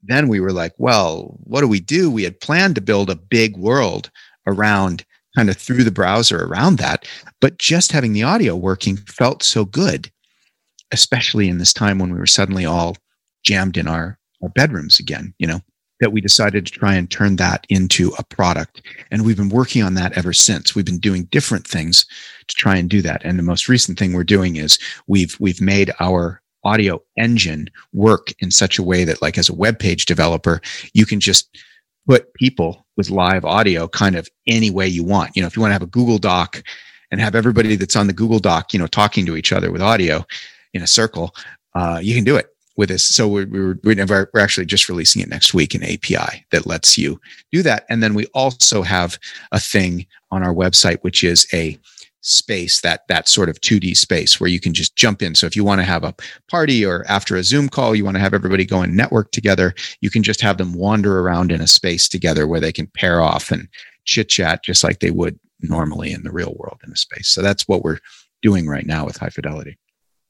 then we were like, well, what do we do? We had planned to build a big world around kind of through the browser around that. But just having the audio working felt so good, especially in this time when we were suddenly all jammed in our, our bedrooms again, you know, that we decided to try and turn that into a product. And we've been working on that ever since. We've been doing different things to try and do that. And the most recent thing we're doing is we've we've made our audio engine work in such a way that like as a web page developer you can just put people with live audio kind of any way you want. You know if you want to have a google doc and have everybody that's on the google doc you know talking to each other with audio in a circle uh, you can do it with this. So we're, we're, we're actually just releasing it next week an api that lets you do that. And then we also have a thing on our website which is a space that that sort of 2d space where you can just jump in. So if you want to have a party or after a zoom call you want to have everybody go and network together you can just have them wander around in a space together where they can pair off and chit chat just like they would normally in the real world in a space. So that's what we're doing right now with high fidelity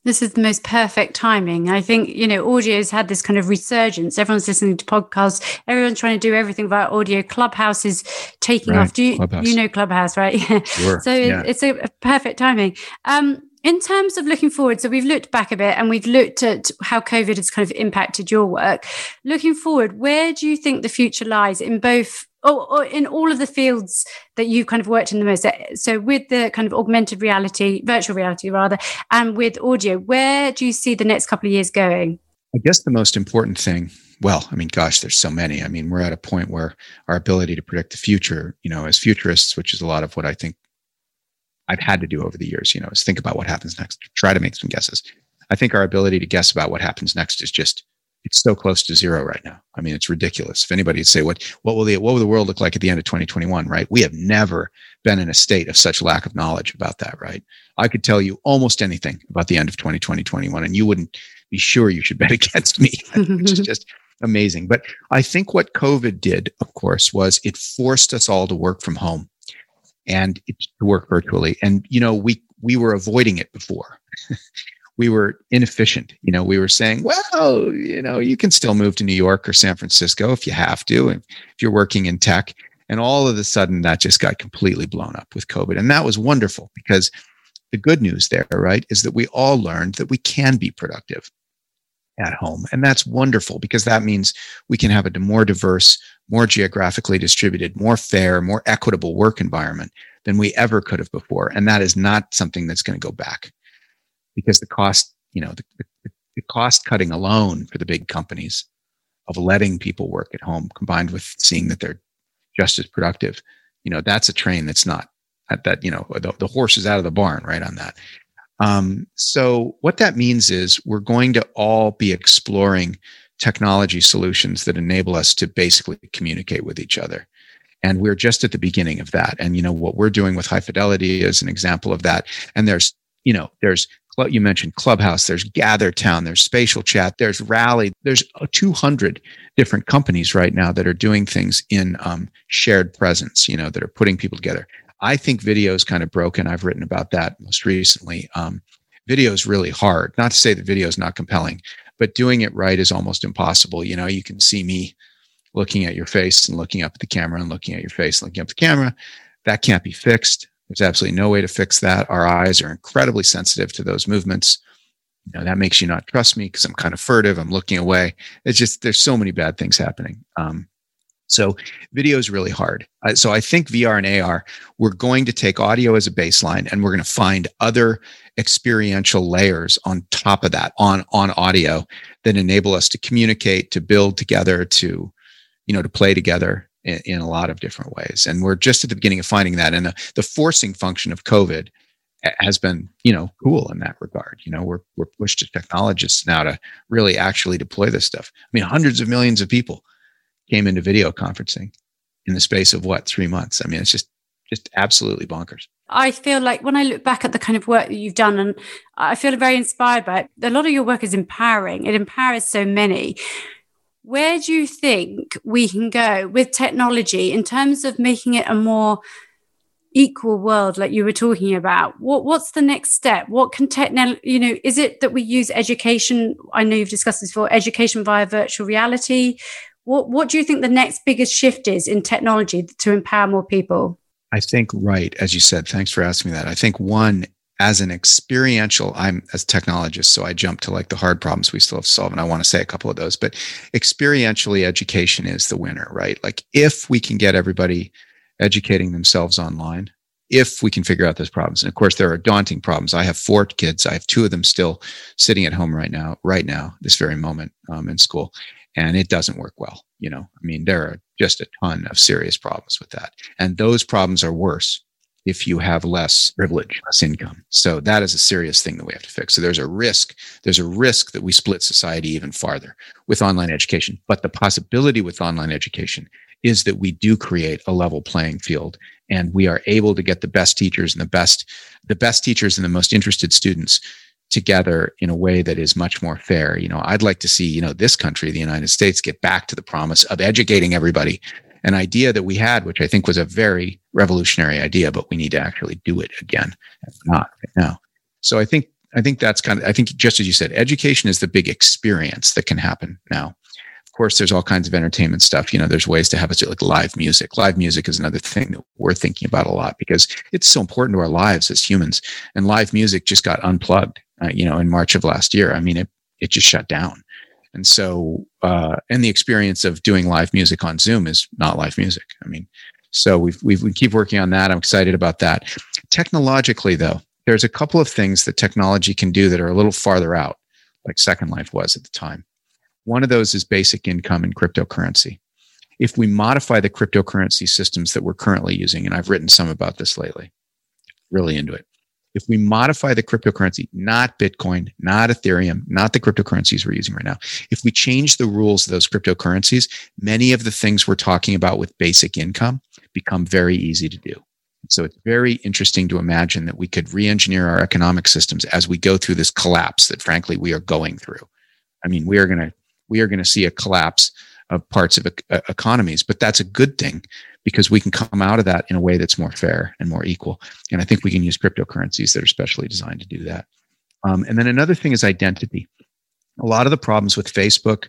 this is the most perfect timing. I think, you know, audio's had this kind of resurgence. Everyone's listening to podcasts. Everyone's trying to do everything about audio. Clubhouse is taking right. off. Do you, Clubhouse. you know Clubhouse, right? Sure. so yeah. it's a, a perfect timing. Um, in terms of looking forward, so we've looked back a bit and we've looked at how COVID has kind of impacted your work. Looking forward, where do you think the future lies in both or, or, in all of the fields that you've kind of worked in the most so with the kind of augmented reality virtual reality rather and with audio where do you see the next couple of years going i guess the most important thing well i mean gosh there's so many i mean we're at a point where our ability to predict the future you know as futurists which is a lot of what i think I've had to do over the years, you know, is think about what happens next, try to make some guesses. I think our ability to guess about what happens next is just it's so close to zero right now. I mean, it's ridiculous. If anybody would say what what will the what will the world look like at the end of 2021, right? We have never been in a state of such lack of knowledge about that, right? I could tell you almost anything about the end of 2020, 21, and you wouldn't be sure you should bet against me, which is just amazing. But I think what COVID did, of course, was it forced us all to work from home and to work virtually. And you know, we we were avoiding it before. we were inefficient. You know, we were saying, well, you know, you can still move to New York or San Francisco if you have to, and if you're working in tech. And all of a sudden, that just got completely blown up with COVID. And that was wonderful because the good news there, right, is that we all learned that we can be productive at home. And that's wonderful because that means we can have a more diverse, more geographically distributed, more fair, more equitable work environment than we ever could have before. And that is not something that's going to go back because the cost, you know, the, the, the cost cutting alone for the big companies of letting people work at home combined with seeing that they're just as productive, you know, that's a train that's not at that, you know, the, the horse is out of the barn, right? On that. Um, so what that means is we're going to all be exploring technology solutions that enable us to basically communicate with each other. And we're just at the beginning of that. And, you know, what we're doing with high fidelity is an example of that. And there's, you know, there's, you mentioned Clubhouse, there's GatherTown, there's Spatial Chat, there's Rally, there's 200 different companies right now that are doing things in um, shared presence, you know, that are putting people together. I think video is kind of broken. I've written about that most recently. Um, video is really hard. Not to say that video is not compelling, but doing it right is almost impossible. You know, you can see me looking at your face and looking up at the camera and looking at your face, looking up at the camera. That can't be fixed. There's absolutely no way to fix that. Our eyes are incredibly sensitive to those movements. You know, that makes you not trust me because I'm kind of furtive. I'm looking away. It's just, there's so many bad things happening. Um, so video is really hard. So I think VR and AR, we're going to take audio as a baseline and we're going to find other experiential layers on top of that on, on audio that enable us to communicate, to build together, to, you know, to play together in, in a lot of different ways. And we're just at the beginning of finding that. And the, the forcing function of COVID has been, you know, cool in that regard. You know, we're, we're pushed to technologists now to really actually deploy this stuff. I mean, hundreds of millions of people came into video conferencing in the space of what three months i mean it's just just absolutely bonkers i feel like when i look back at the kind of work that you've done and i feel very inspired by it a lot of your work is empowering it empowers so many where do you think we can go with technology in terms of making it a more equal world like you were talking about what what's the next step what can technology you know is it that we use education i know you've discussed this before education via virtual reality what, what do you think the next biggest shift is in technology to empower more people? I think, right, as you said, thanks for asking me that. I think one, as an experiential, I'm as technologist, so I jump to like the hard problems we still have to solve. And I want to say a couple of those, but experientially, education is the winner, right? Like if we can get everybody educating themselves online, if we can figure out those problems. And of course, there are daunting problems. I have four kids. I have two of them still sitting at home right now, right now, this very moment um, in school and it doesn't work well. You know, I mean, there are just a ton of serious problems with that. And those problems are worse if you have less privilege, less income. So that is a serious thing that we have to fix. So there's a risk, there's a risk that we split society even farther with online education. But the possibility with online education is that we do create a level playing field and we are able to get the best teachers and the best the best teachers and the most interested students together in a way that is much more fair. You know, I'd like to see, you know, this country, the United States, get back to the promise of educating everybody. An idea that we had, which I think was a very revolutionary idea, but we need to actually do it again. Not right now. So I think I think that's kind of I think just as you said, education is the big experience that can happen now. Of course, there's all kinds of entertainment stuff. You know, there's ways to have us do like live music. Live music is another thing that we're thinking about a lot because it's so important to our lives as humans. And live music just got unplugged uh, you know, in March of last year. I mean, it, it just shut down. And so, uh, and the experience of doing live music on Zoom is not live music. I mean, so we've, we've, we keep working on that. I'm excited about that. Technologically, though, there's a couple of things that technology can do that are a little farther out, like Second Life was at the time. One of those is basic income and cryptocurrency. If we modify the cryptocurrency systems that we're currently using, and I've written some about this lately, really into it, if we modify the cryptocurrency, not Bitcoin, not Ethereum, not the cryptocurrencies we're using right now, if we change the rules of those cryptocurrencies, many of the things we're talking about with basic income become very easy to do. So it's very interesting to imagine that we could re-engineer our economic systems as we go through this collapse that frankly we are going through. I mean, we are going to we are going to see a collapse of parts of economies, but that's a good thing because we can come out of that in a way that's more fair and more equal. And I think we can use cryptocurrencies that are specially designed to do that. Um, and then another thing is identity. A lot of the problems with Facebook,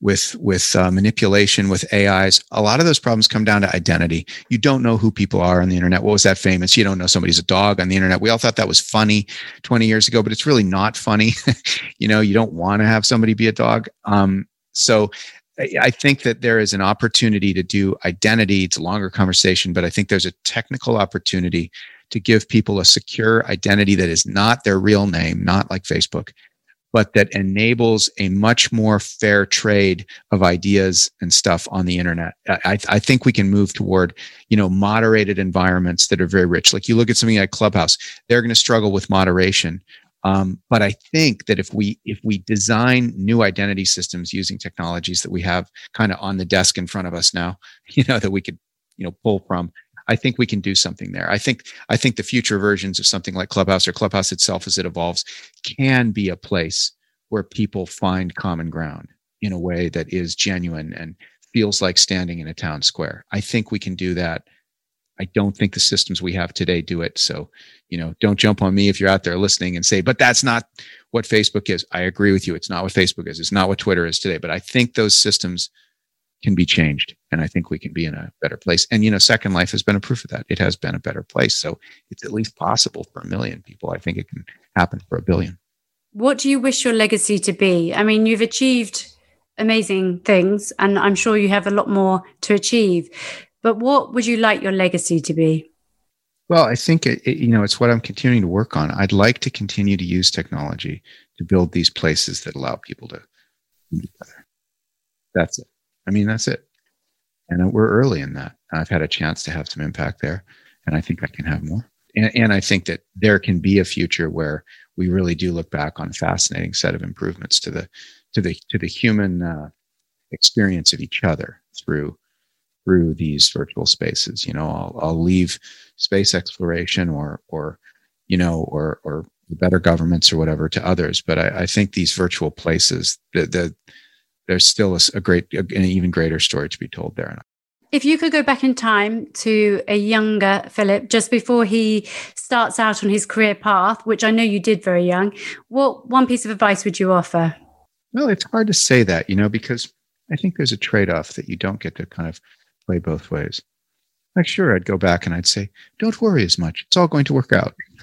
with with uh, manipulation, with AIs, a lot of those problems come down to identity. You don't know who people are on the internet. What was that famous? You don't know somebody's a dog on the internet. We all thought that was funny 20 years ago, but it's really not funny. you know, you don't want to have somebody be a dog. Um, so I think that there is an opportunity to do identity. It's a longer conversation, but I think there's a technical opportunity to give people a secure identity that is not their real name, not like Facebook, but that enables a much more fair trade of ideas and stuff on the internet. I, I, think we can move toward, you know, moderated environments that are very rich. Like you look at something like Clubhouse, they're going to struggle with moderation. Um, but I think that if we if we design new identity systems using technologies that we have kind of on the desk in front of us now, you know, that we could you know pull from, I think we can do something there. I think I think the future versions of something like Clubhouse or Clubhouse itself as it evolves can be a place where people find common ground in a way that is genuine and feels like standing in a town square. I think we can do that I don't think the systems we have today do it. So, you know, don't jump on me if you're out there listening and say, but that's not what Facebook is. I agree with you. It's not what Facebook is. It's not what Twitter is today. But I think those systems can be changed. And I think we can be in a better place. And, you know, Second Life has been a proof of that. It has been a better place. So it's at least possible for a million people. I think it can happen for a billion. What do you wish your legacy to be? I mean, you've achieved amazing things, and I'm sure you have a lot more to achieve. But what would you like your legacy to be? Well, I think it, it, you know it's what I'm continuing to work on. I'd like to continue to use technology to build these places that allow people to come together. That's it. I mean, that's it. And we're early in that. I've had a chance to have some impact there, and I think I can have more. And, and I think that there can be a future where we really do look back on a fascinating set of improvements to the to the to the human uh, experience of each other through through these virtual spaces. You know, I'll, I'll leave space exploration or or you know or or better governments or whatever to others, but I, I think these virtual places the, the there's still a, a great an even greater story to be told there. If you could go back in time to a younger Philip, just before he starts out on his career path, which I know you did very young, what one piece of advice would you offer? Well, it's hard to say that, you know, because I think there's a trade off that you don't get to kind of play both ways. Like, sure, I'd go back and I'd say, don't worry as much. It's all going to work out.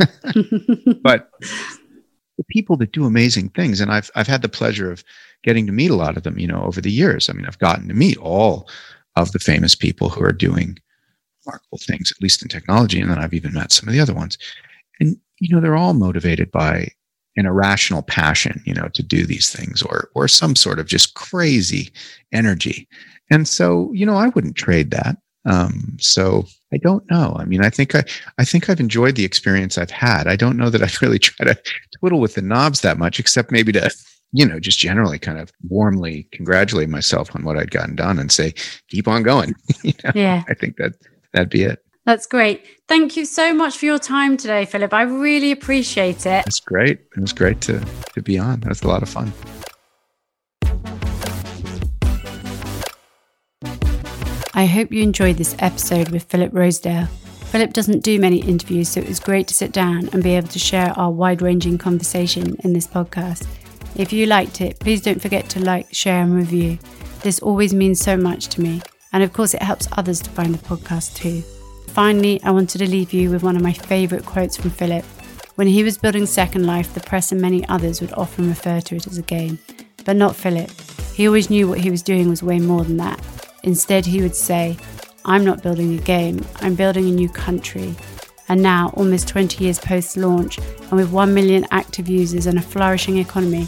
but the people that do amazing things, and I've, I've had the pleasure of getting to meet a lot of them, you know, over the years. I mean, I've gotten to meet all of the famous people who are doing remarkable things, at least in technology. And then I've even met some of the other ones. And, you know, they're all motivated by an irrational passion, you know, to do these things or or some sort of just crazy energy. And so, you know, I wouldn't trade that. Um, so I don't know. I mean, I think I I think I've enjoyed the experience I've had. I don't know that I've really tried to twiddle with the knobs that much, except maybe to you know, just generally kind of warmly congratulate myself on what I'd gotten done and say, keep on going. you know? Yeah. I think that that'd be it. That's great. Thank you so much for your time today, Philip. I really appreciate it. It's great. It was great to, to be on. That was a lot of fun. I hope you enjoyed this episode with Philip Rosedale. Philip doesn't do many interviews, so it was great to sit down and be able to share our wide ranging conversation in this podcast. If you liked it, please don't forget to like, share, and review. This always means so much to me, and of course, it helps others to find the podcast too. Finally, I wanted to leave you with one of my favourite quotes from Philip. When he was building Second Life, the press and many others would often refer to it as a game. But not Philip. He always knew what he was doing was way more than that. Instead, he would say, I'm not building a game, I'm building a new country. And now, almost 20 years post launch, and with 1 million active users and a flourishing economy,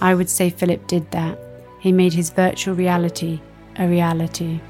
I would say Philip did that. He made his virtual reality a reality.